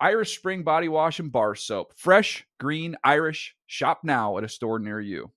Irish Spring Body Wash and Bar Soap. Fresh, green, Irish. Shop now at a store near you.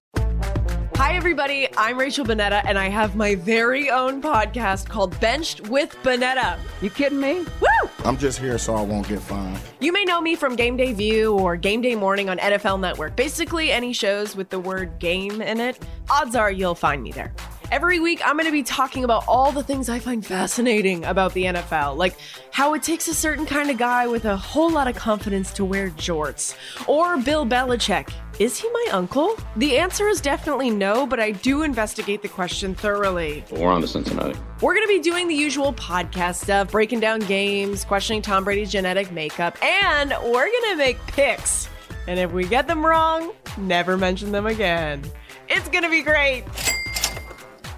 Hi, everybody. I'm Rachel Bonnetta, and I have my very own podcast called Benched with Bonnetta. You kidding me? Woo! I'm just here so I won't get fined. You may know me from Game Day View or Game Day Morning on NFL Network. Basically, any shows with the word game in it, odds are you'll find me there. Every week, I'm going to be talking about all the things I find fascinating about the NFL, like how it takes a certain kind of guy with a whole lot of confidence to wear jorts, or Bill Belichick. Is he my uncle? The answer is definitely no, but I do investigate the question thoroughly. We're on to Cincinnati. We're going to be doing the usual podcast stuff, breaking down games, questioning Tom Brady's genetic makeup, and we're going to make picks. And if we get them wrong, never mention them again. It's going to be great.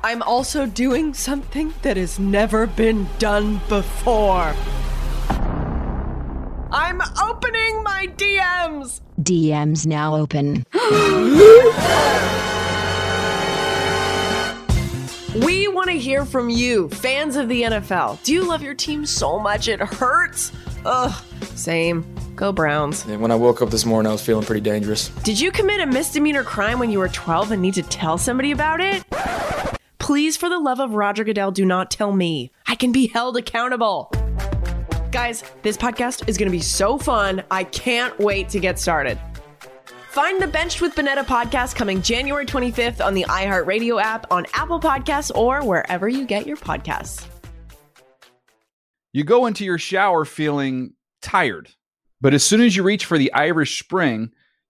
I'm also doing something that has never been done before. I'm opening my DMs. DMs now open. We want to hear from you, fans of the NFL. Do you love your team so much it hurts? Ugh, same. Go Browns. And when I woke up this morning, I was feeling pretty dangerous. Did you commit a misdemeanor crime when you were 12 and need to tell somebody about it? Please, for the love of Roger Goodell, do not tell me. I can be held accountable. Guys, this podcast is going to be so fun. I can't wait to get started. Find the Benched with Bonnetta podcast coming January 25th on the iHeartRadio app, on Apple Podcasts, or wherever you get your podcasts. You go into your shower feeling tired, but as soon as you reach for the Irish Spring,